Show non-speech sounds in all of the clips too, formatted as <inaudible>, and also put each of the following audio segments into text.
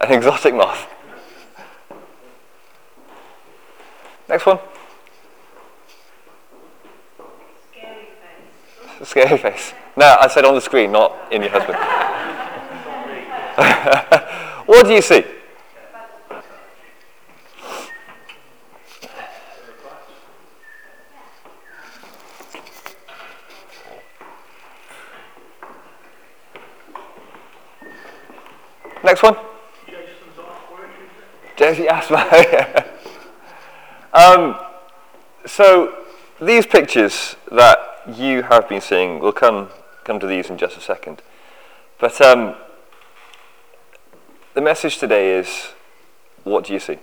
An exotic moth. Next one. Scary face. Scary face. No, I said on the screen, not in your husband. <laughs> what do you see? Next one. <laughs> Asthma. um, so these pictures that you have been seeing, we'll come come to these in just a second. But um, the message today is, what do you see?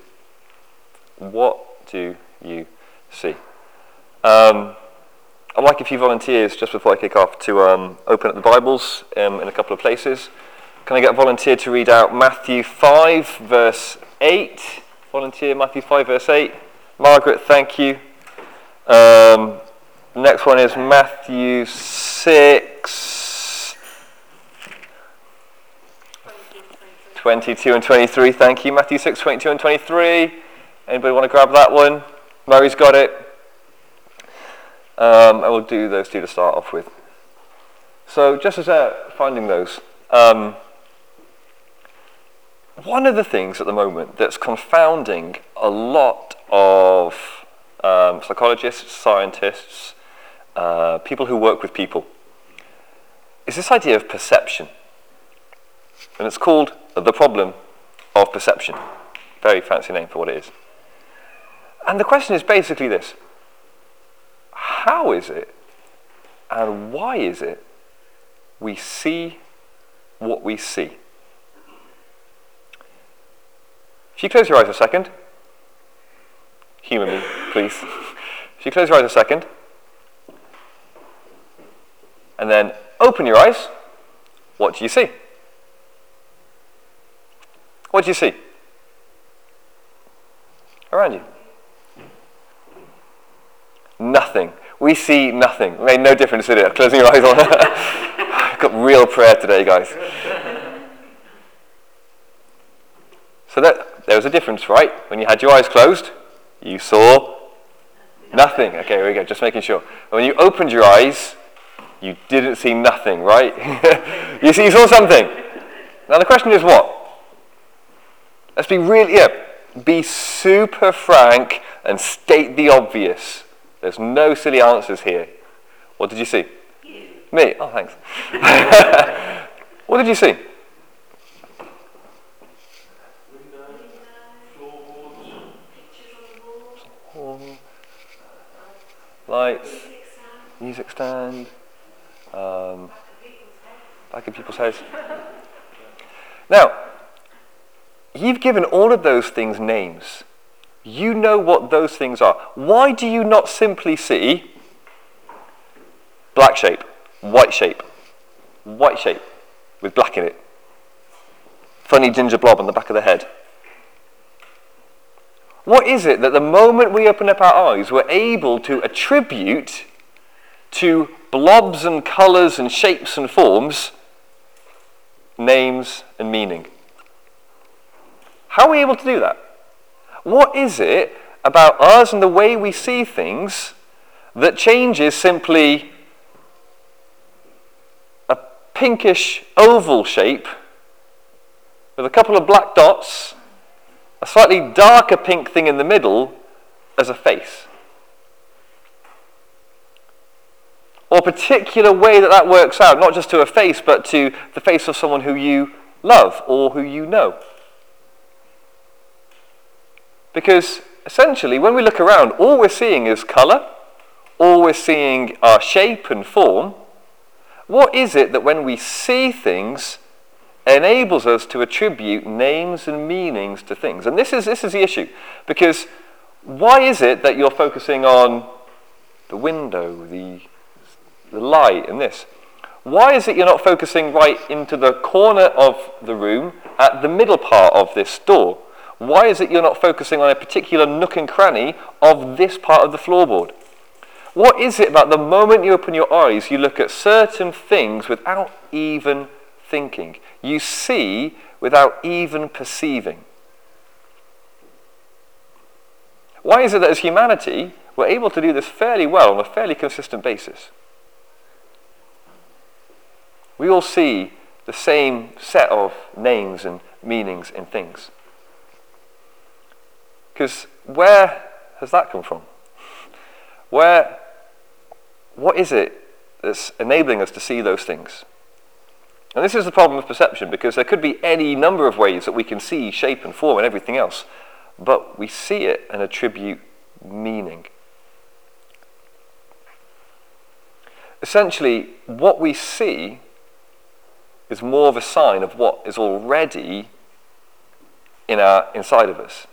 What do you see? Um, I'd like a few volunteers just before I kick off to um, open up the Bibles um, in a couple of places. Can I get a volunteer to read out Matthew 5, verse 8? Volunteer, Matthew 5, verse 8. Margaret, thank you. Um, next one is Matthew 6, 22 and 23. Thank you. Matthew 6, 22 and 23. Anybody want to grab that one? Murray's got it. Um, I will do those two to start off with. So, just as uh, finding those, um, one of the things at the moment that's confounding a lot of um, psychologists, scientists, uh, people who work with people is this idea of perception. And it's called the problem of perception. Very fancy name for what it is. And the question is basically this How is it and why is it we see what we see? If you close your eyes a second, humour me, please. If you close your eyes a second, and then open your eyes, what do you see? What do you see? Around you. Nothing. We see nothing. It made no difference, did it? Closing your eyes on. I've <laughs> got real prayer today, guys. So that there was a difference, right? When you had your eyes closed, you saw nothing. Okay, here we go. Just making sure. When you opened your eyes, you didn't see nothing, right? <laughs> you see, you saw something. Now the question is what? Let's be really, yeah, be super frank and state the obvious. There's no silly answers here. What did you see? You. Me? Oh, thanks. <laughs> what did you see? Pictures on the wall. Lights, Music stand, um, Back in people's heads. Now, you've given all of those things names. You know what those things are. Why do you not simply see black shape, white shape, white shape with black in it? Funny ginger blob on the back of the head. What is it that the moment we open up our eyes, we're able to attribute to blobs and colours and shapes and forms names and meaning? How are we able to do that? What is it about us and the way we see things that changes simply a pinkish oval shape with a couple of black dots, a slightly darker pink thing in the middle as a face? Or a particular way that that works out, not just to a face, but to the face of someone who you love or who you know. Because essentially, when we look around, all we're seeing is colour, all we're seeing are shape and form. What is it that when we see things enables us to attribute names and meanings to things? And this is, this is the issue. Because why is it that you're focusing on the window, the, the light, and this? Why is it you're not focusing right into the corner of the room at the middle part of this door? Why is it you're not focusing on a particular nook and cranny of this part of the floorboard? What is it about the moment you open your eyes, you look at certain things without even thinking? You see without even perceiving. Why is it that as humanity, we're able to do this fairly well on a fairly consistent basis? We all see the same set of names and meanings in things. Because where has that come from? Where, what is it that's enabling us to see those things? And this is the problem of perception because there could be any number of ways that we can see shape and form and everything else, but we see it and attribute meaning. Essentially, what we see is more of a sign of what is already in our, inside of us.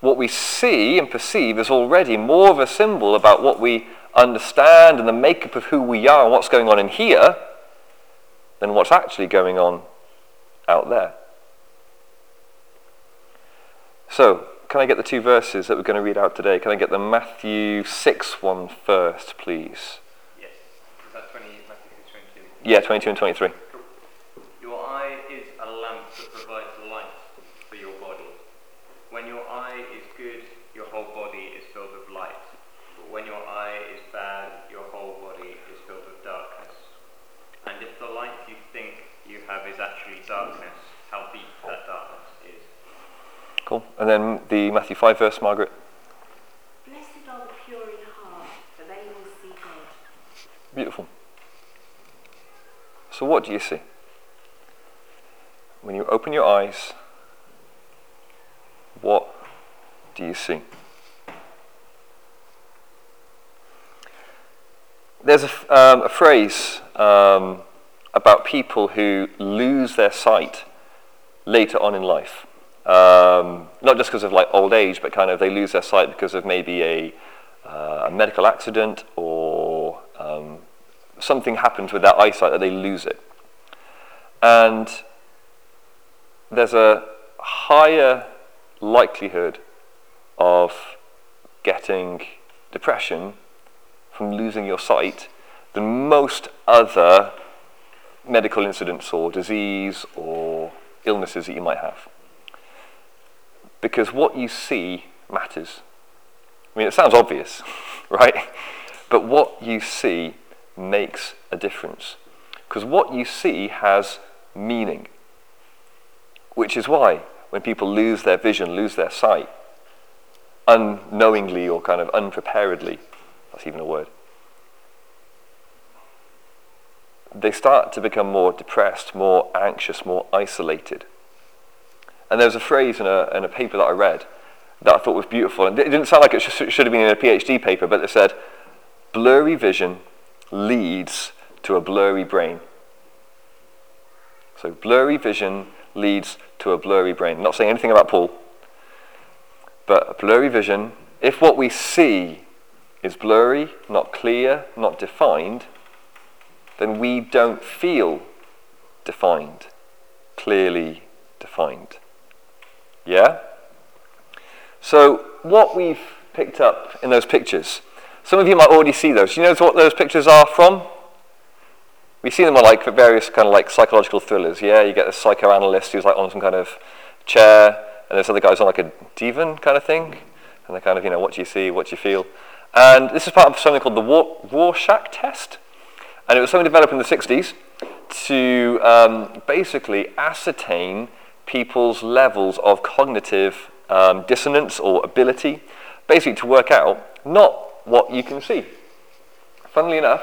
What we see and perceive is already more of a symbol about what we understand and the makeup of who we are and what's going on in here than what's actually going on out there. So, can I get the two verses that we're going to read out today? Can I get the Matthew 6 one first, please? Yes. Is that 20, Matthew 22? Yeah, 22 and 23. Your eye is a lamp that provides light for your body. When your eye is good, your whole body is filled with light. But when your eye is bad, your whole body is filled with darkness. And if the light you think you have is actually darkness, how deep that darkness is. Cool. And then the Matthew 5 verse, Margaret. Blessed are the pure in heart, for they will see God. Beautiful. So, what do you see? When you open your eyes, what do you see? There's a, um, a phrase um, about people who lose their sight later on in life. Um, not just because of like old age, but kind of they lose their sight because of maybe a, uh, a medical accident or um, something happens with their eyesight that they lose it. And there's a higher likelihood of getting depression from losing your sight than most other medical incidents or disease or illnesses that you might have. Because what you see matters. I mean, it sounds obvious, <laughs> right? But what you see makes a difference. Because what you see has meaning. Which is why when people lose their vision, lose their sight, unknowingly or kind of unpreparedly, that's even a word, they start to become more depressed, more anxious, more isolated. And there was a phrase in a, in a paper that I read that I thought was beautiful. And it didn't sound like it sh- should have been in a PhD paper, but it said, blurry vision leads to a blurry brain. So blurry vision leads to a blurry brain. Not saying anything about Paul, but a blurry vision, if what we see is blurry, not clear, not defined, then we don't feel defined, clearly defined. Yeah? So, what we've picked up in those pictures, some of you might already see those. You know what those pictures are from? We see them on like various kind of like psychological thrillers. Yeah, you get a psychoanalyst who's like on some kind of chair, and there's other guys on like a divan kind of thing, and they're kind of you know what do you see, what do you feel, and this is part of something called the War- Rorschach test, and it was something developed in the 60s to um, basically ascertain people's levels of cognitive um, dissonance or ability, basically to work out not what you can see. Funnily enough,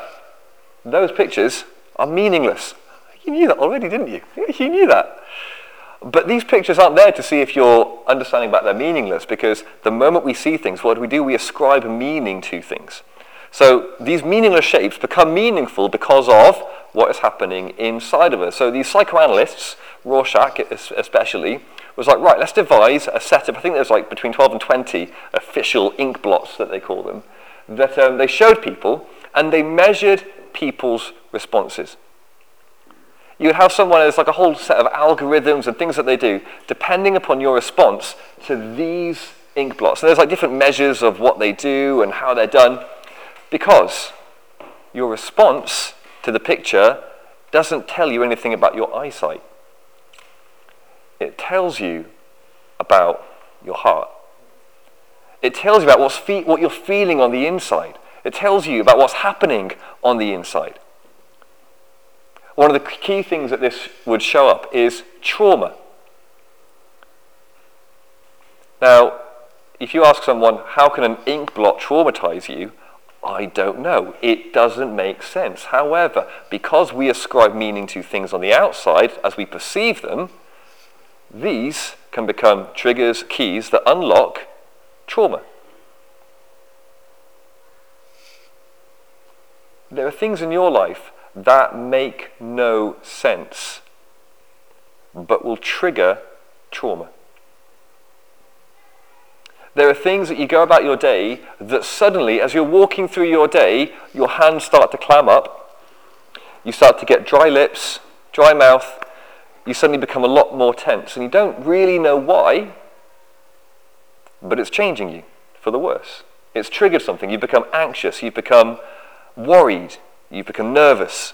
those pictures are meaningless. You knew that already, didn't you? <laughs> You knew that. But these pictures aren't there to see if you're understanding about they're meaningless because the moment we see things, what do we do? We ascribe meaning to things. So these meaningless shapes become meaningful because of what is happening inside of us. So these psychoanalysts, Rorschach especially, was like, right, let's devise a set of, I think there's like between 12 and 20 official ink blots that they call them, that um, they showed people and they measured people's responses. You would have someone, there's like a whole set of algorithms and things that they do, depending upon your response to these ink blots. And there's like different measures of what they do and how they're done, because your response to the picture doesn't tell you anything about your eyesight. It tells you about your heart. It tells you about what's fe- what you're feeling on the inside. It tells you about what's happening on the inside. One of the key things that this would show up is trauma. Now, if you ask someone, how can an ink blot traumatize you? I don't know. It doesn't make sense. However, because we ascribe meaning to things on the outside as we perceive them, these can become triggers, keys that unlock trauma. There are things in your life that make no sense, but will trigger trauma. There are things that you go about your day that suddenly, as you're walking through your day, your hands start to clam up, you start to get dry lips, dry mouth, you suddenly become a lot more tense, and you don't really know why, but it's changing you for the worse. It's triggered something. You've become anxious, you've become worried, you've become nervous.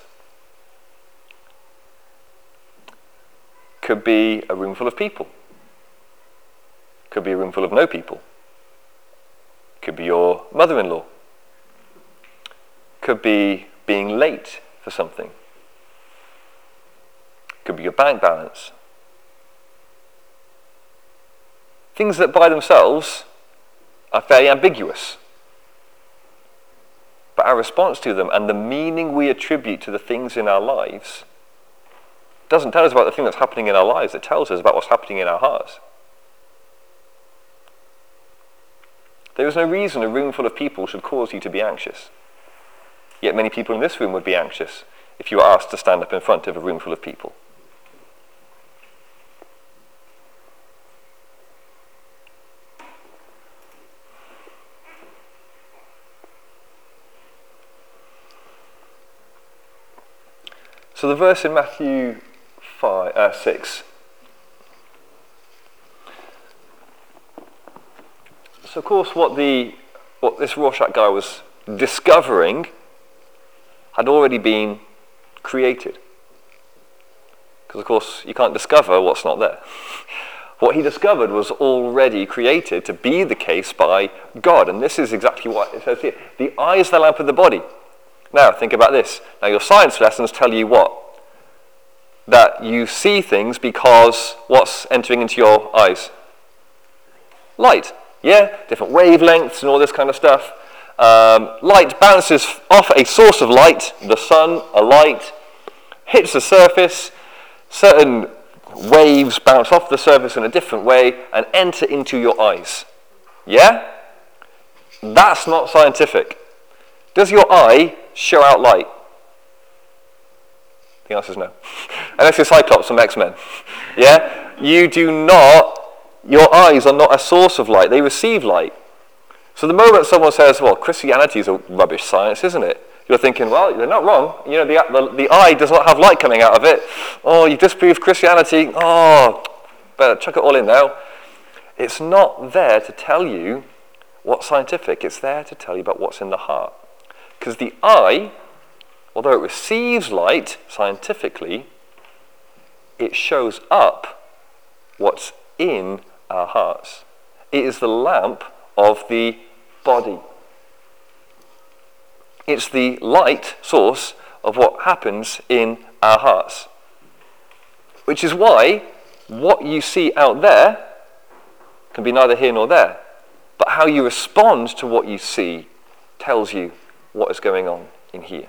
Could be a room full of people. Could be a room full of no people. Could be your mother in law. Could be being late for something. Could be your bank balance. Things that by themselves are fairly ambiguous. But our response to them and the meaning we attribute to the things in our lives doesn't tell us about the thing that's happening in our lives, it tells us about what's happening in our hearts. There is no reason a room full of people should cause you to be anxious. Yet many people in this room would be anxious if you were asked to stand up in front of a room full of people. So the verse in Matthew five, uh, 6 So, of course, what, the, what this Rorschach guy was discovering had already been created. Because, of course, you can't discover what's not there. <laughs> What he discovered was already created to be the case by God. And this is exactly what it says here. The eye is the lamp of the body. Now, think about this. Now, your science lessons tell you what? That you see things because what's entering into your eyes? Light. Yeah, different wavelengths and all this kind of stuff. Um, light bounces off a source of light, the sun, a light, hits the surface, certain waves bounce off the surface in a different way and enter into your eyes. Yeah? That's not scientific. Does your eye show out light? The answer is no. <laughs> Unless you're Cyclops from X Men. <laughs> Yeah? You do not your eyes are not a source of light, they receive light. So the moment someone says, well, Christianity is a rubbish science, isn't it? You're thinking, well, they're not wrong. You know, the, the, the eye does not have light coming out of it. Oh, you've disproved Christianity. Oh, better chuck it all in now. It's not there to tell you what's scientific. It's there to tell you about what's in the heart. Because the eye, although it receives light scientifically, it shows up what's in our hearts. It is the lamp of the body. It's the light source of what happens in our hearts. Which is why what you see out there can be neither here nor there. But how you respond to what you see tells you what is going on in here.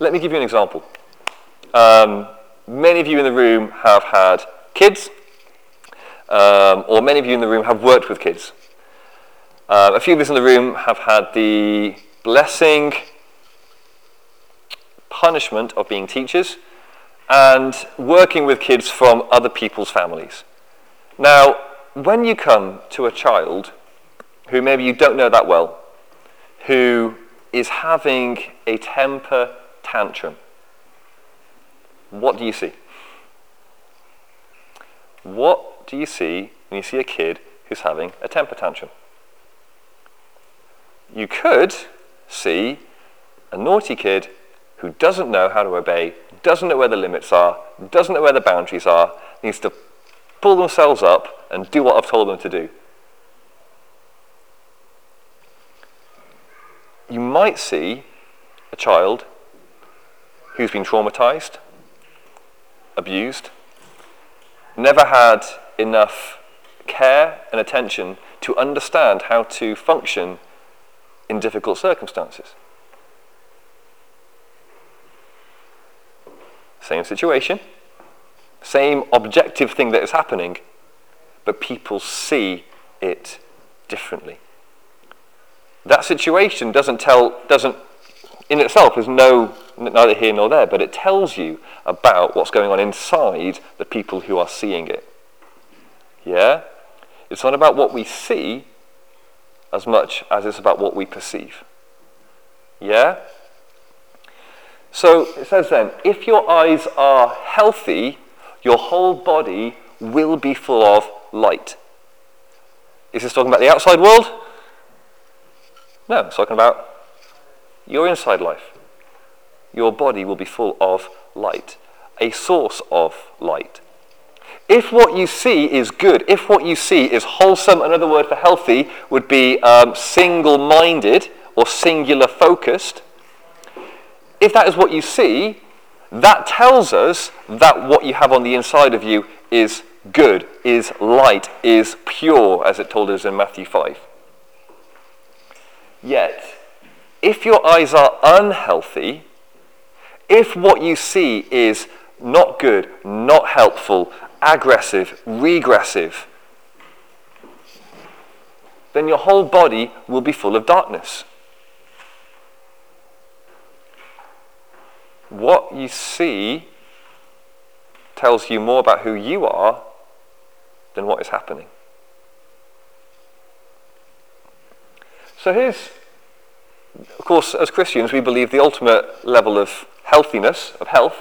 Let me give you an example. Um, many of you in the room have had kids, um, or many of you in the room have worked with kids. Uh, a few of us in the room have had the blessing, punishment of being teachers, and working with kids from other people's families. Now, when you come to a child who maybe you don't know that well, who is having a temper tantrum. What do you see? What do you see when you see a kid who's having a temper tantrum? you could see a naughty kid who doesn't know how to obey, doesn't know where the limits are, doesn't know where the boundaries are, needs to pull themselves up and do what I've told them to do. You might see a child who's been traumatized, abused, never had enough care and attention to understand how to function in difficult circumstances. Same situation, same objective thing that is happening, but people see it differently. That situation doesn't tell, doesn't in itself is no neither here nor there, but it tells you about what's going on inside the people who are seeing it. Yeah? It's not about what we see as much as it's about what we perceive. Yeah? So it says then, if your eyes are healthy, your whole body will be full of light. Is this talking about the outside world? No, it's talking about your inside life. Your body will be full of light, a source of light. If what you see is good, if what you see is wholesome, another word for healthy would be um, single minded or singular focused, if that is what you see, that tells us that what you have on the inside of you is good, is light, is pure, as it told us in Matthew 5. Yet, if your eyes are unhealthy, if what you see is not good, not helpful, aggressive, regressive, then your whole body will be full of darkness. What you see tells you more about who you are than what is happening. So here's, of course, as Christians, we believe the ultimate level of healthiness, of health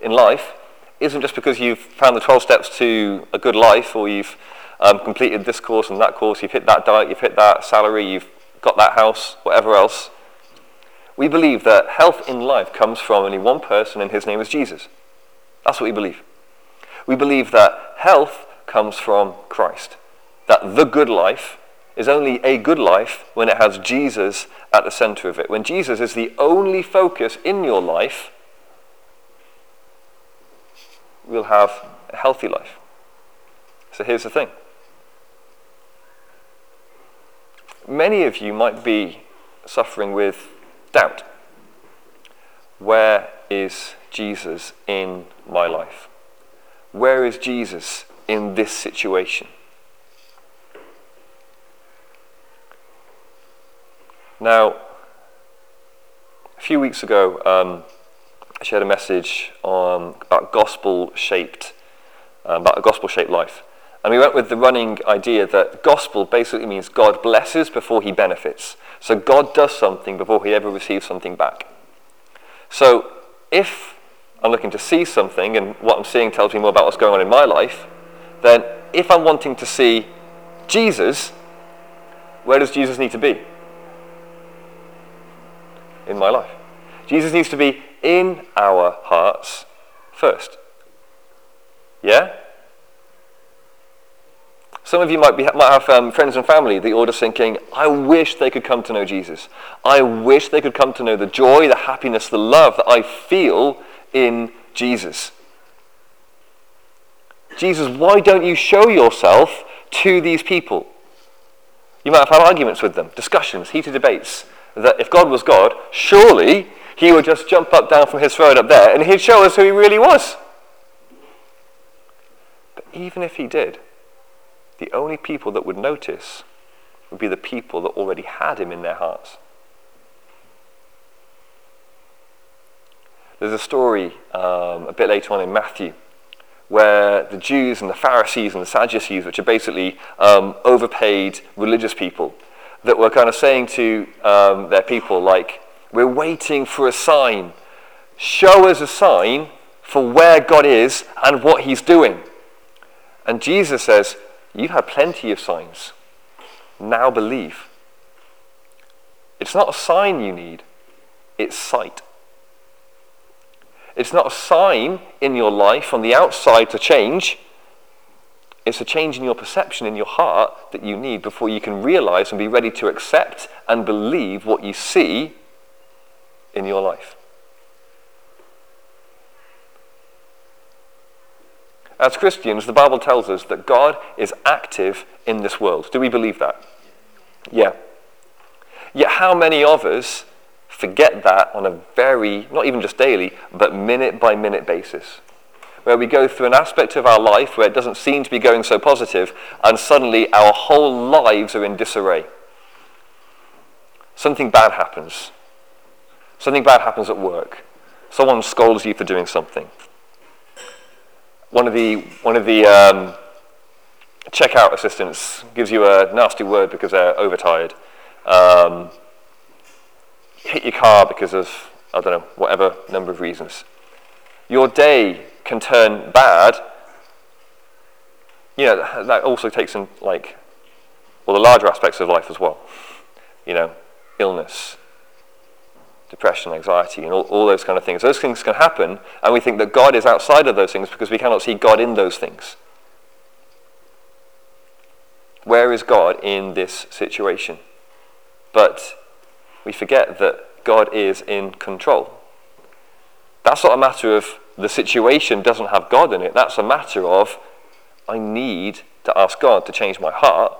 in life, isn't just because you've found the 12 steps to a good life or you've um, completed this course and that course, you've hit that diet, you've hit that salary, you've got that house, whatever else. We believe that health in life comes from only one person, and his name is Jesus. That's what we believe. We believe that health comes from Christ, that the good life is only a good life when it has Jesus at the center of it. When Jesus is the only focus in your life, we'll have a healthy life. So here's the thing many of you might be suffering with doubt. Where is Jesus in my life? Where is Jesus in this situation? Now, a few weeks ago, um, I shared a message on, about gospel-shaped, um, about a gospel-shaped life. And we went with the running idea that gospel basically means God blesses before he benefits. So God does something before he ever receives something back. So if I'm looking to see something and what I'm seeing tells me more about what's going on in my life, then if I'm wanting to see Jesus, where does Jesus need to be? in my life. Jesus needs to be in our hearts first. Yeah? Some of you might, be, might have um, friends and family that you're just thinking, I wish they could come to know Jesus. I wish they could come to know the joy, the happiness, the love that I feel in Jesus. Jesus, why don't you show yourself to these people? You might have had arguments with them, discussions, heated debates that if God was God, surely he would just jump up down from his throne up there and he'd show us who he really was. But even if he did, the only people that would notice would be the people that already had him in their hearts. There's a story um, a bit later on in Matthew where the Jews and the Pharisees and the Sadducees, which are basically um, overpaid religious people, that were kind of saying to um, their people, like, we're waiting for a sign. Show us a sign for where God is and what He's doing. And Jesus says, You've had plenty of signs. Now believe. It's not a sign you need, it's sight. It's not a sign in your life on the outside to change. It's a change in your perception in your heart that you need before you can realize and be ready to accept and believe what you see in your life. As Christians, the Bible tells us that God is active in this world. Do we believe that? Yeah. Yet, how many of us forget that on a very, not even just daily, but minute by minute basis? Where we go through an aspect of our life where it doesn't seem to be going so positive, and suddenly our whole lives are in disarray. Something bad happens. Something bad happens at work. Someone scolds you for doing something. One of the, one of the um, checkout assistants gives you a nasty word because they're overtired. Um, hit your car because of, I don't know, whatever number of reasons. Your day can turn bad. You know, that also takes in, like, well, the larger aspects of life as well. You know, illness, depression, anxiety, and all, all those kind of things. Those things can happen, and we think that God is outside of those things because we cannot see God in those things. Where is God in this situation? But we forget that God is in control. That's not a matter of the situation doesn't have God in it. That's a matter of I need to ask God to change my heart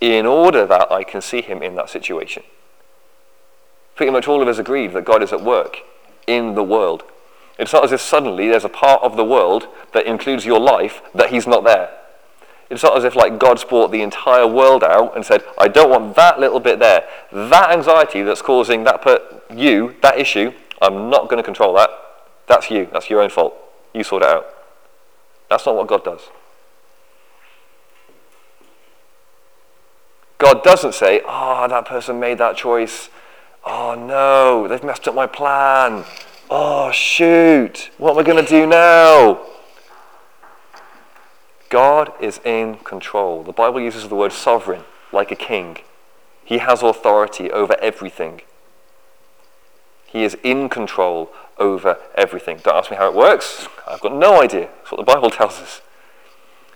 in order that I can see Him in that situation. Pretty much all of us agreed that God is at work in the world. It's not as if suddenly there's a part of the world that includes your life that He's not there. It's not as if like God's brought the entire world out and said, I don't want that little bit there. That anxiety that's causing that per- you, that issue, I'm not going to control that. That's you. That's your own fault. You sort it out. That's not what God does. God doesn't say, oh, that person made that choice. Oh no, they've messed up my plan. Oh shoot, what am I going to do now? God is in control. The Bible uses the word sovereign, like a king. He has authority over everything. He is in control over everything. Don't ask me how it works. I've got no idea. That's what the Bible <laughs> tells us.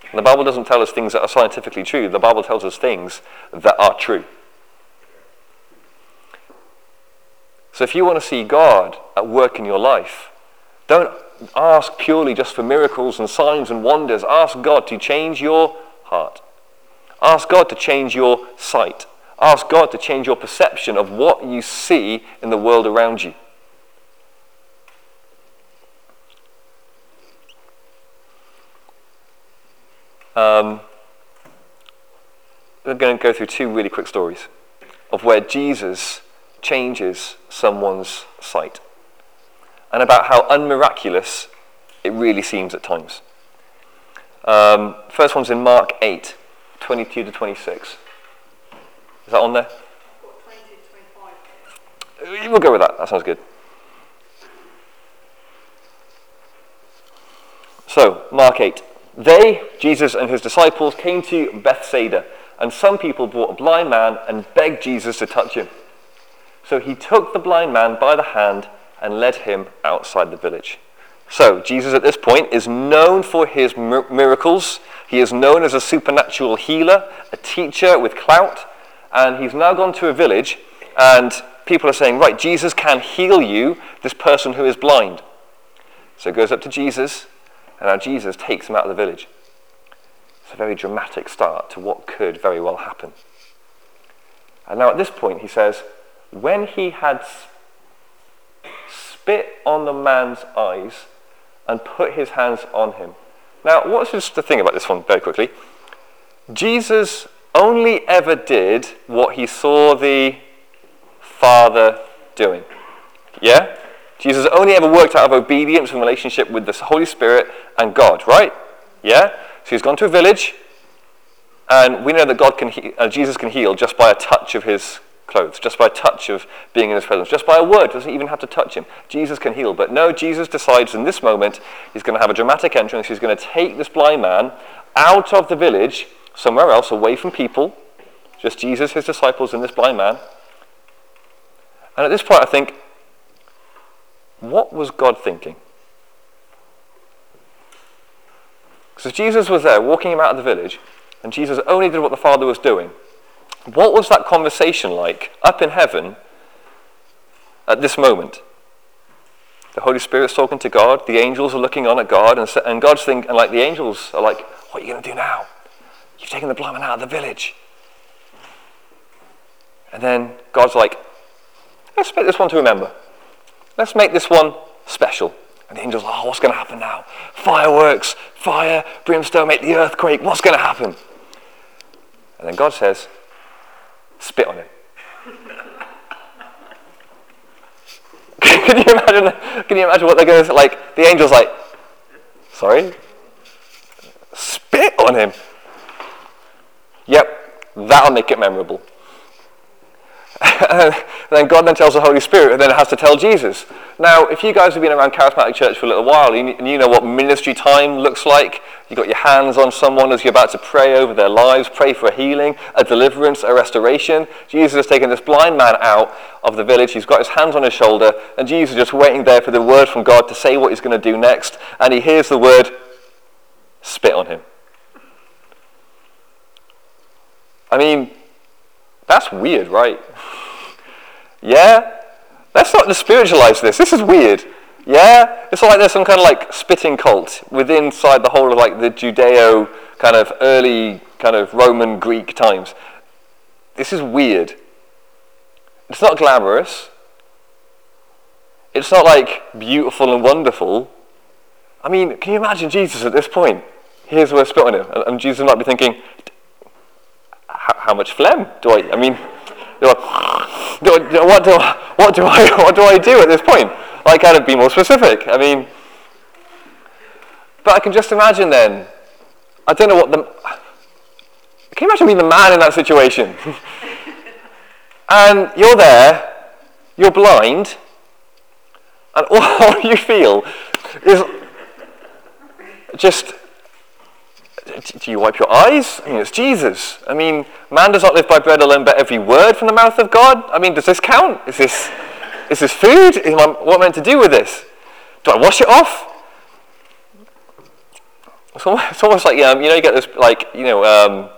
And the Bible doesn't tell us things that are scientifically true. The Bible tells us things that are true. So if you want to see God at work in your life, don't ask purely just for miracles and signs and wonders. Ask God to change your heart. Ask God to change your sight. Ask God to change your perception of what you see in the world around you. Um, we're going to go through two really quick stories of where Jesus changes someone's sight and about how unmiraculous it really seems at times. Um, first one's in Mark 8, 22 to 26. Is that on there? We'll go with that. That sounds good. So, Mark 8. They, Jesus and his disciples, came to Bethsaida, and some people brought a blind man and begged Jesus to touch him. So he took the blind man by the hand and led him outside the village. So, Jesus at this point is known for his miracles. He is known as a supernatural healer, a teacher with clout, and he's now gone to a village, and people are saying, Right, Jesus can heal you, this person who is blind. So he goes up to Jesus, and now Jesus takes him out of the village. It's a very dramatic start to what could very well happen. And now at this point, he says, When he had spit on the man's eyes and put his hands on him. Now, what's just the thing about this one, very quickly? Jesus only ever did what he saw the Father doing. Yeah? Jesus only ever worked out of obedience and relationship with the Holy Spirit and God, right? Yeah? So he's gone to a village, and we know that God can he- uh, Jesus can heal just by a touch of his clothes, just by touch of being in his presence, just by a word, doesn't even have to touch him. Jesus can heal. But no, Jesus decides in this moment he's going to have a dramatic entrance. He's going to take this blind man out of the village, somewhere else, away from people, just Jesus, his disciples, and this blind man. And at this point, I think, what was God thinking? Because Jesus was there walking him out of the village, and Jesus only did what the Father was doing. What was that conversation like up in heaven at this moment? The Holy Spirit's talking to God, the angels are looking on at God, and, and God's thinking, and like the angels are like, What are you going to do now? You've taken the blind man out of the village. And then God's like, Let's make this one to remember. Let's make this one special. And the angels, are, oh, what's going to happen now? Fireworks, fire, brimstone, make the earthquake. What's going to happen? And then God says, spit on him. can you imagine? Can you imagine what they're going to? Like the angels, like, sorry, spit on him. Yep, that'll make it memorable. And <laughs> then God then tells the Holy Spirit, and then it has to tell Jesus. Now, if you guys have been around Charismatic Church for a little while, and you know what ministry time looks like, you've got your hands on someone as you're about to pray over their lives, pray for a healing, a deliverance, a restoration. Jesus has taken this blind man out of the village. He's got his hands on his shoulder, and Jesus is just waiting there for the word from God to say what he's going to do next. And he hears the word, spit on him. I mean, that's weird, right? yeah? Let's not spiritualize this. This is weird. Yeah? It's like there's some kind of like spitting cult within inside the whole of like the Judeo kind of early kind of Roman Greek times. This is weird. It's not glamorous. It's not like beautiful and wonderful. I mean, can you imagine Jesus at this point? Here's where spit on him. And Jesus might be thinking, how much phlegm do I, I mean, do I, do I, what, do, what, do I, <laughs> what do I do at this point? Like, kind of be more specific. I mean, but I can just imagine then, I don't know what the, can you imagine being the man in that situation? <laughs> and you're there, you're blind, and <laughs> all you feel is just do you wipe your eyes? I mean, it's Jesus. I mean, man does not live by bread alone, but every word from the mouth of God. I mean, does this count? Is this, is this food? Is my, what am I meant to do with this? Do I wash it off? It's almost, it's almost like, um, you know, you get this, like, you know, um,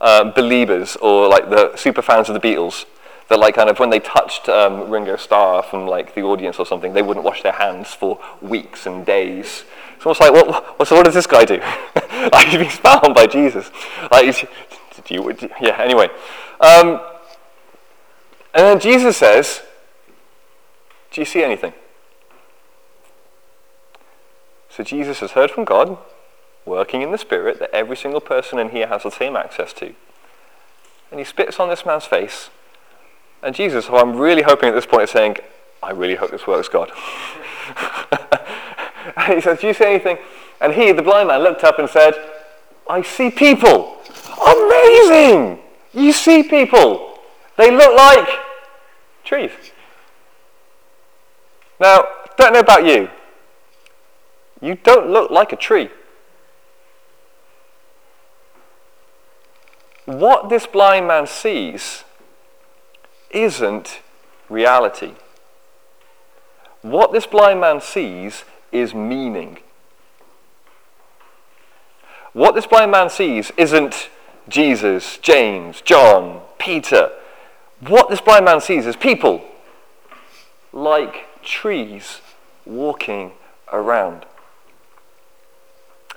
uh, believers or like the super fans of the Beatles that like kind of when they touched um, Ringo Starr from like the audience or something, they wouldn't wash their hands for weeks and days it's almost like, what, so what does this guy do? <laughs> like, he's been found by Jesus. Like, do you, yeah, anyway. Um, and then Jesus says, Do you see anything? So Jesus has heard from God, working in the Spirit, that every single person in here has the same access to. And he spits on this man's face. And Jesus, who I'm really hoping at this point, is saying, I really hope this works, God. <laughs> And <laughs> he says, Do you see anything? And he, the blind man, looked up and said, I see people. Amazing! You see people. They look like trees. Now, don't know about you. You don't look like a tree. What this blind man sees isn't reality. What this blind man sees is meaning. What this blind man sees isn't Jesus, James, John, Peter. What this blind man sees is people like trees walking around.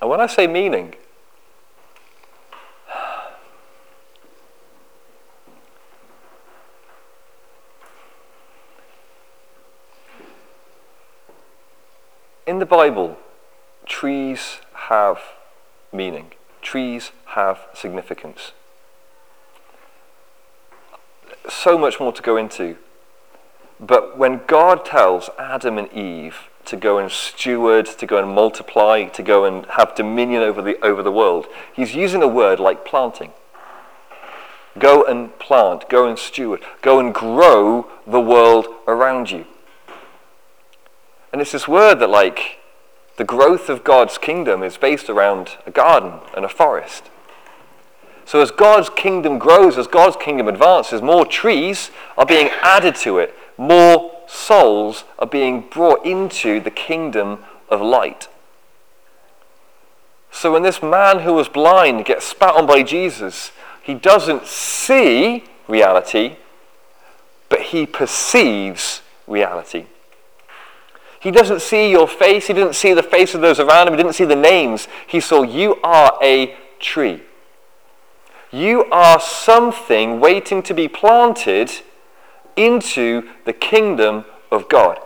And when I say meaning, in the Bible, trees have meaning, trees have significance. So much more to go into. But when God tells Adam and Eve to go and steward, to go and multiply, to go and have dominion over the, over the world, he's using a word like planting. Go and plant, go and steward, go and grow the world around you. And it's this word that, like, the growth of God's kingdom is based around a garden and a forest. So, as God's kingdom grows, as God's kingdom advances, more trees are being added to it, more souls are being brought into the kingdom of light. So when this man who was blind gets spat on by Jesus, he doesn't see reality, but he perceives reality. He doesn't see your face. He didn't see the face of those around him. He didn't see the names. He saw you are a tree. You are something waiting to be planted into the kingdom of God,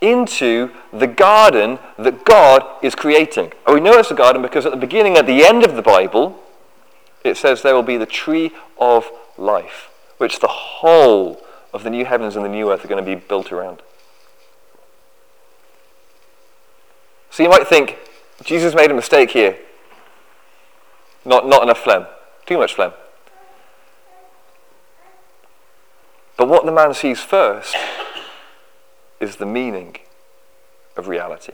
into the garden that God is creating. And we know it's a garden because at the beginning, at the end of the Bible, it says there will be the tree of life, which the whole of the new heavens and the new earth are going to be built around. So you might think, Jesus made a mistake here. Not, not enough phlegm. Too much phlegm. But what the man sees first is the meaning of reality.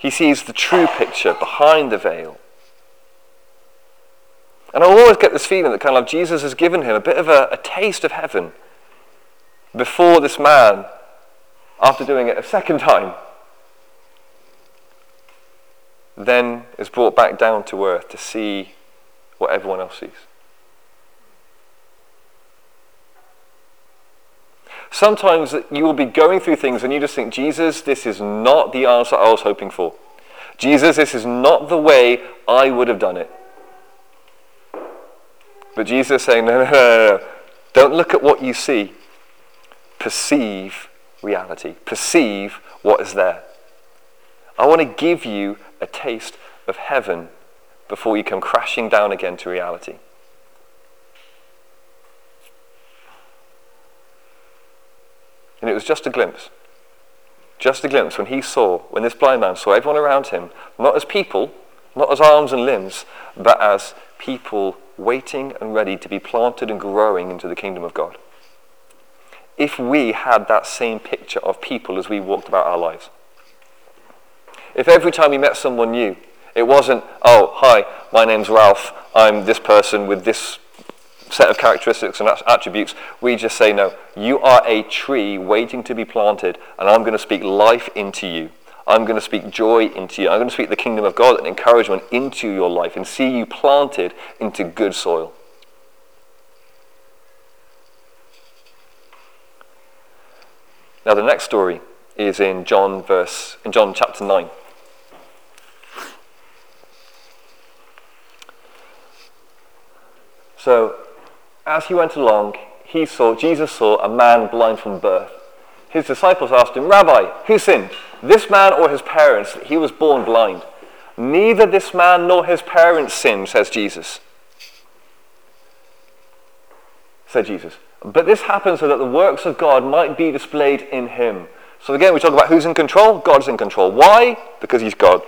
He sees the true picture behind the veil. And I always get this feeling that kind of Jesus has given him a bit of a, a taste of heaven before this man, after doing it a second time, then is brought back down to earth to see what everyone else sees. Sometimes you will be going through things and you just think, Jesus, this is not the answer I was hoping for. Jesus, this is not the way I would have done it. But Jesus is saying, no, no, no, no. Don't look at what you see. Perceive reality. Perceive what is there. I want to give you a taste of heaven before you come crashing down again to reality. And it was just a glimpse. Just a glimpse when he saw, when this blind man saw everyone around him, not as people, not as arms and limbs, but as people waiting and ready to be planted and growing into the kingdom of God. If we had that same picture of people as we walked about our lives, if every time we met someone new, it wasn't, oh, hi, my name's Ralph, I'm this person with this set of characteristics and attributes. We just say, no, you are a tree waiting to be planted, and I'm going to speak life into you. I'm going to speak joy into you. I'm going to speak the kingdom of God and encouragement into your life and see you planted into good soil. Now the next story is in John verse in John chapter 9. So as he went along, he saw, Jesus saw a man blind from birth. His disciples asked him, Rabbi, who sinned, this man or his parents, that he was born blind? Neither this man nor his parents sinned, says Jesus. Said Jesus. But this happened so that the works of God might be displayed in him. So again, we talk about who's in control. God's in control. Why? Because he's God.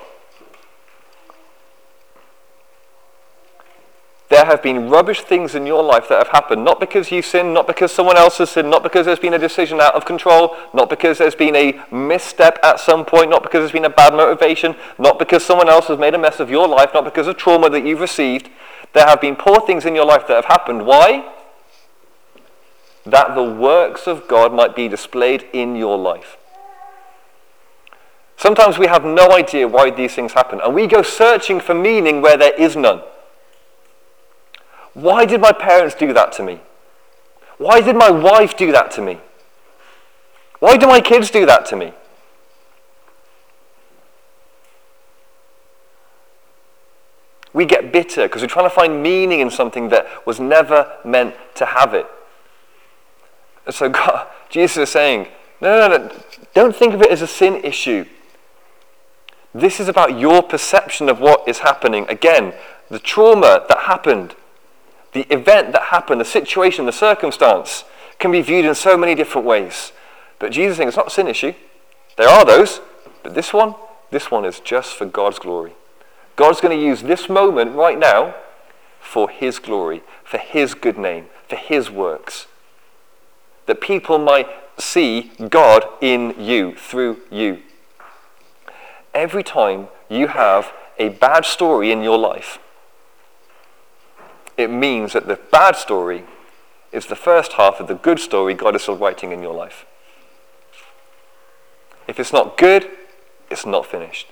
There have been rubbish things in your life that have happened, not because you sinned, not because someone else has sinned, not because there's been a decision out of control, not because there's been a misstep at some point, not because there's been a bad motivation, not because someone else has made a mess of your life, not because of trauma that you've received. There have been poor things in your life that have happened. Why? That the works of God might be displayed in your life. Sometimes we have no idea why these things happen, and we go searching for meaning where there is none. Why did my parents do that to me? Why did my wife do that to me? Why do my kids do that to me? We get bitter because we're trying to find meaning in something that was never meant to have it. So God, <laughs> Jesus is saying, no, no, no, don't think of it as a sin issue. This is about your perception of what is happening. Again, the trauma that happened the event that happened, the situation, the circumstance can be viewed in so many different ways. But Jesus is saying it's not a sin issue. There are those, but this one, this one is just for God's glory. God's going to use this moment right now for His glory, for His good name, for His works. That people might see God in you, through you. Every time you have a bad story in your life, it means that the bad story is the first half of the good story God is still writing in your life. If it's not good, it's not finished.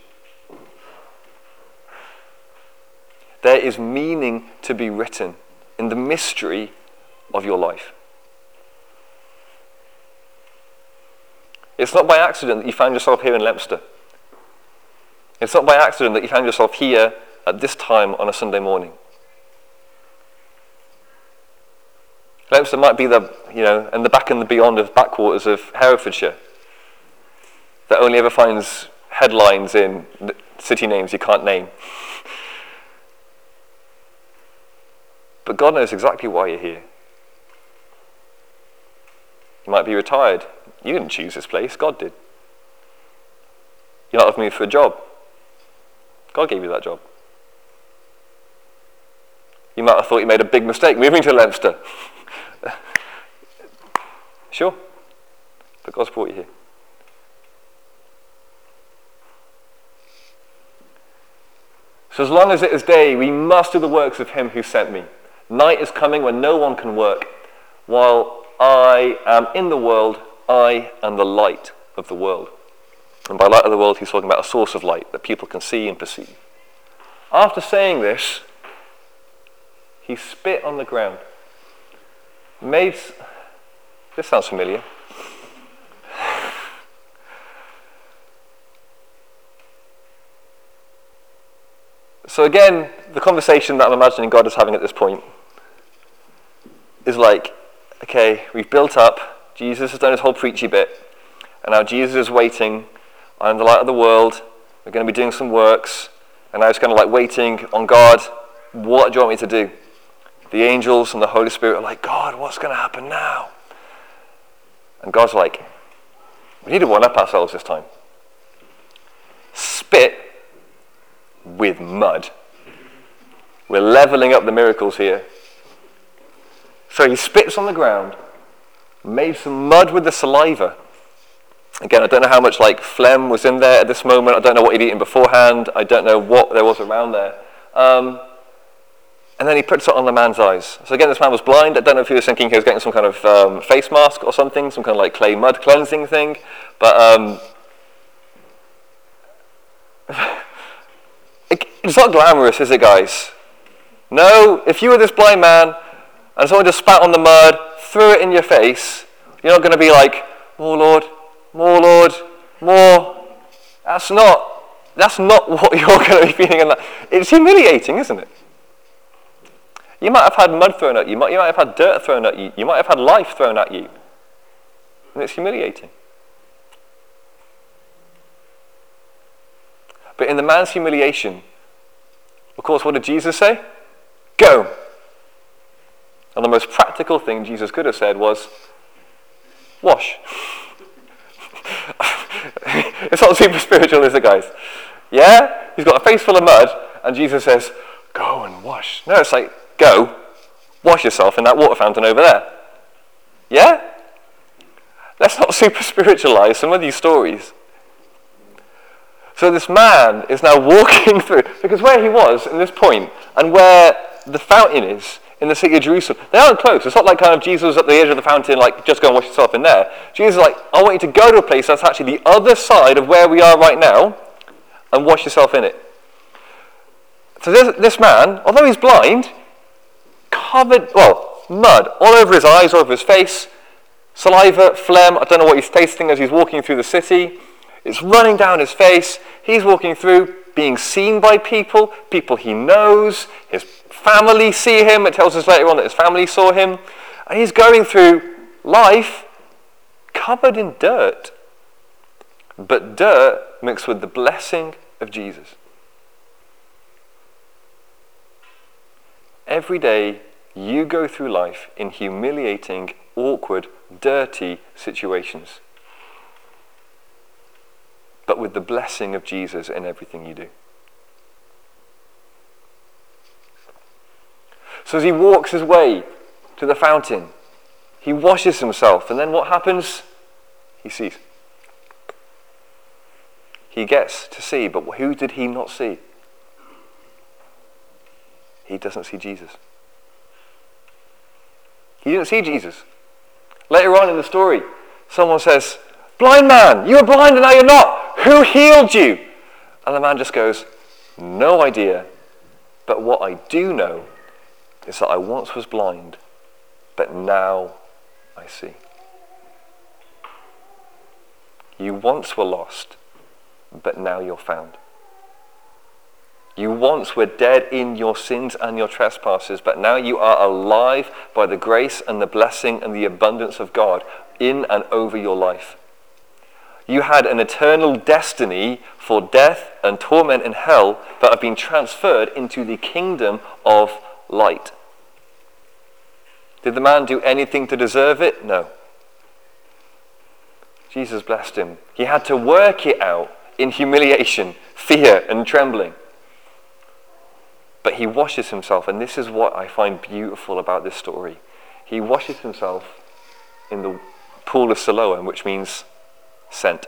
There is meaning to be written in the mystery of your life. It's not by accident that you found yourself here in Leominster. It's not by accident that you found yourself here at this time on a Sunday morning. Leominster might be the, you know, and the back and the beyond of backwaters of Herefordshire that only ever finds headlines in city names you can't name. But God knows exactly why you're here. You might be retired. You didn't choose this place, God did. You might have moved for a job. God gave you that job. You might have thought you made a big mistake moving to Leominster. <laughs> sure. But God's brought you here. So, as long as it is day, we must do the works of him who sent me. Night is coming when no one can work. While I am in the world, I am the light of the world. And by light of the world, he's talking about a source of light that people can see and perceive. After saying this, he spit on the ground. Made. This sounds familiar. So, again, the conversation that I'm imagining God is having at this point is like, okay, we've built up, Jesus has done his whole preachy bit, and now Jesus is waiting. I'm the light of the world. We're going to be doing some works, and now it's kind of like waiting on God. What do you want me to do? The angels and the Holy Spirit are like, God, what's going to happen now? And God's like, we need to one up ourselves this time. Spit with mud. We're leveling up the miracles here. So he spits on the ground, made some mud with the saliva. Again, I don't know how much like phlegm was in there at this moment. I don't know what he'd eaten beforehand. I don't know what there was around there. Um, and then he puts it on the man's eyes. So again, this man was blind. I don't know if he was thinking he was getting some kind of um, face mask or something, some kind of like clay mud cleansing thing. But um, <laughs> it's not glamorous, is it, guys? No, if you were this blind man and someone just spat on the mud, threw it in your face, you're not going to be like, more Lord, more Lord, more. That's not, that's not <laughs> what you're going to be feeling. In that. It's humiliating, isn't it? You might have had mud thrown at you, you might have had dirt thrown at you, you might have had life thrown at you. And it's humiliating. But in the man's humiliation, of course, what did Jesus say? Go. And the most practical thing Jesus could have said was, wash. <laughs> it's not super spiritual, is it, guys? Yeah? He's got a face full of mud, and Jesus says, go and wash. No, it's like, go, wash yourself in that water fountain over there. Yeah? Let's not <laughs> super spiritualize some of these stories. So this man is now walking <laughs> through, because where he was in this point, and where the fountain is, in the city of Jerusalem. They aren't close. It's not like kind of Jesus at the edge of the fountain, like just go and wash yourself in there. Jesus is like, I want you to go to a place that's actually the other side of where we are right now and wash yourself in it. So this, this man, although he's blind, covered, well, mud all over his eyes, all over his face, saliva, phlegm, I don't know what he's tasting as he's walking through the city. It's running down his face. He's walking through, being seen by people, people he knows, his family see him. It tells us later on that his family saw him. And he's going through life covered in dirt. But dirt mixed with the blessing of Jesus. Every day you go through life in humiliating, awkward, dirty situations. But with the blessing of Jesus in everything you do. So as he walks his way to the fountain, he washes himself, and then what happens? He sees. He gets to see, but who did he not see? He doesn't see Jesus. He didn't see Jesus. Later on in the story, someone says, Blind man, you were blind and now you're not. Who healed you? And the man just goes, No idea. But what I do know is that I once was blind, but now I see. You once were lost, but now you're found. You once were dead in your sins and your trespasses, but now you are alive by the grace and the blessing and the abundance of God in and over your life. You had an eternal destiny for death and torment and hell, but have been transferred into the kingdom of light. Did the man do anything to deserve it? No. Jesus blessed him. He had to work it out in humiliation, fear, and trembling. But he washes himself, and this is what I find beautiful about this story. He washes himself in the pool of Siloam, which means sent.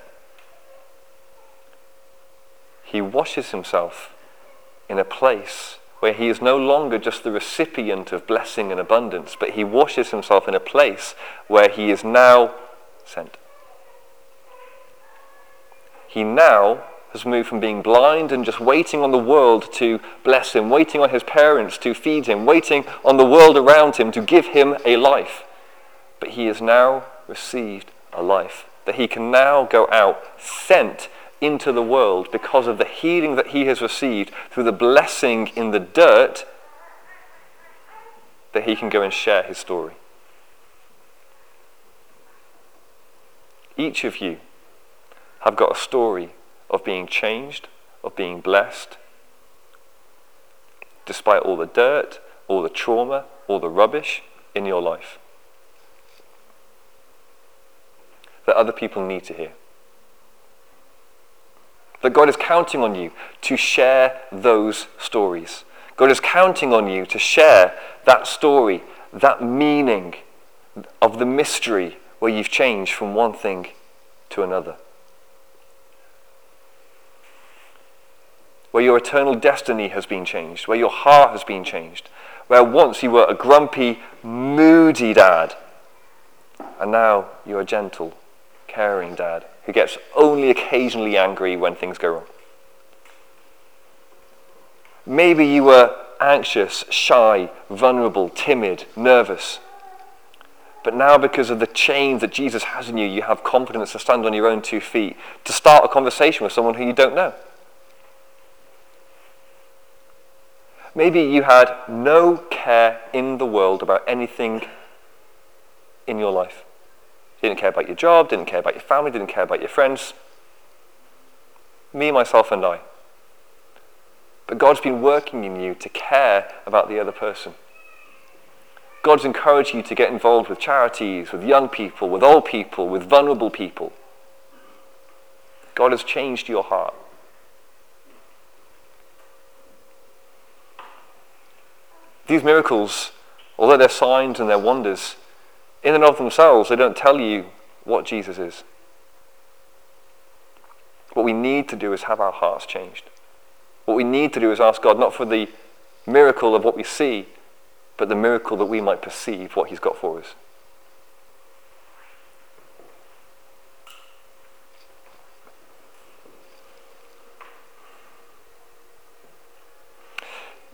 He washes himself in a place where he is no longer just the recipient of blessing and abundance, but he washes himself in a place where he is now sent. He now has moved from being blind and just waiting on the world to bless him, waiting on his parents to feed him, waiting on the world around him to give him a life. But he has now received a life, that he can now go out sent into the world because of the healing that he has received through the blessing in the dirt, that he can go and share his story. Each of you have got a story of being changed, of being blessed, despite all the dirt, all the trauma, all the rubbish in your life that other people need to hear. That God is counting on you to share those stories. God is counting on you to share that story, that meaning of the mystery where you've changed from one thing to another. where your eternal destiny has been changed, where your heart has been changed, where once you were a grumpy, moody dad, and now you're a gentle, caring dad who gets only occasionally angry when things go wrong. Maybe you were anxious, shy, vulnerable, timid, nervous. But now, because of the change that Jesus has in you, you have confidence to stand on your own two feet, to start a conversation with someone who you don't know. Maybe you had no care in the world about anything in your life. You didn't care about your job, didn't care about your family, didn't care about your friends. Me, myself, and I. But God's been working in you to care about the other person. God's encouraged you to get involved with charities, with young people, with old people, with vulnerable people. God has changed your heart. These miracles, although they're signs and they're wonders, in and of themselves, they don't tell you what Jesus is. What we need to do is have our hearts changed. What we need to do is ask God not for the miracle of what we see, but the miracle that we might perceive what He's got for us.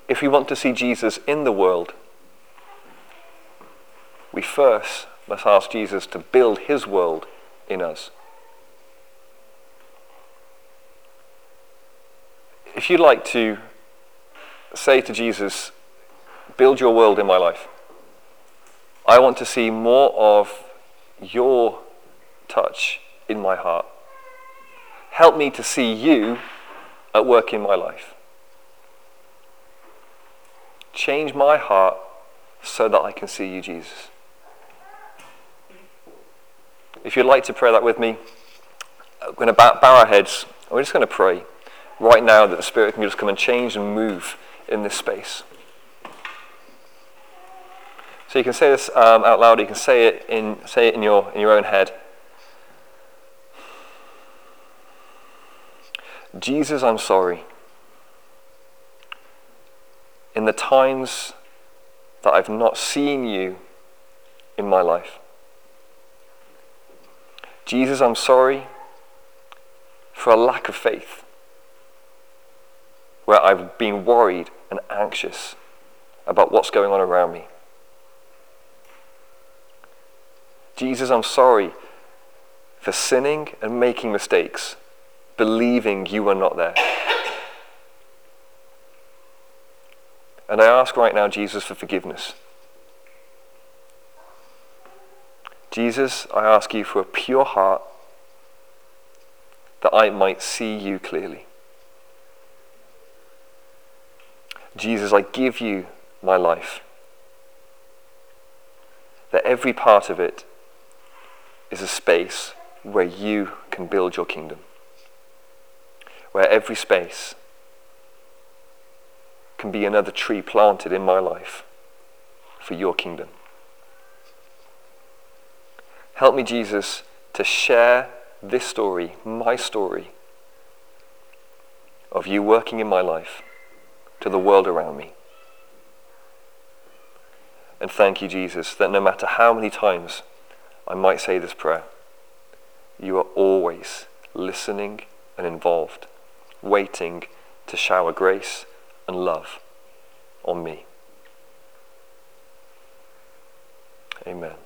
if we want to see Jesus in the world, we first must ask Jesus to build his world in us. If you'd like to say to Jesus, build your world in my life, I want to see more of your touch in my heart. Help me to see you at work in my life. Change my heart so that I can see you, Jesus. If you'd like to pray that with me, we're going to bow, our heads. We're just going to pray right now that the Spirit can just come and change and move in this space. So you can say this um, out loud. You can say it in say it in your in your own head. Jesus, I'm sorry in the times that I've not seen you in my life. Jesus, I'm sorry for a lack of faith, where I've been worried and anxious about what's going on around me. Jesus, I'm sorry for sinning and making mistakes, believing you are not there. And I ask right now, Jesus, for forgiveness. Jesus, I ask you for a pure heart that I might see you clearly. Jesus, I give you my life. That every part of it is a space where you can build your kingdom. Where every space can be another tree planted in my life for your kingdom. Help me, Jesus, to share this story, my story, of you working in my life to the world around me. And thank you, Jesus, that no matter how many times I might say this prayer, you are always listening and involved, waiting to shower grace and love on me. Amen.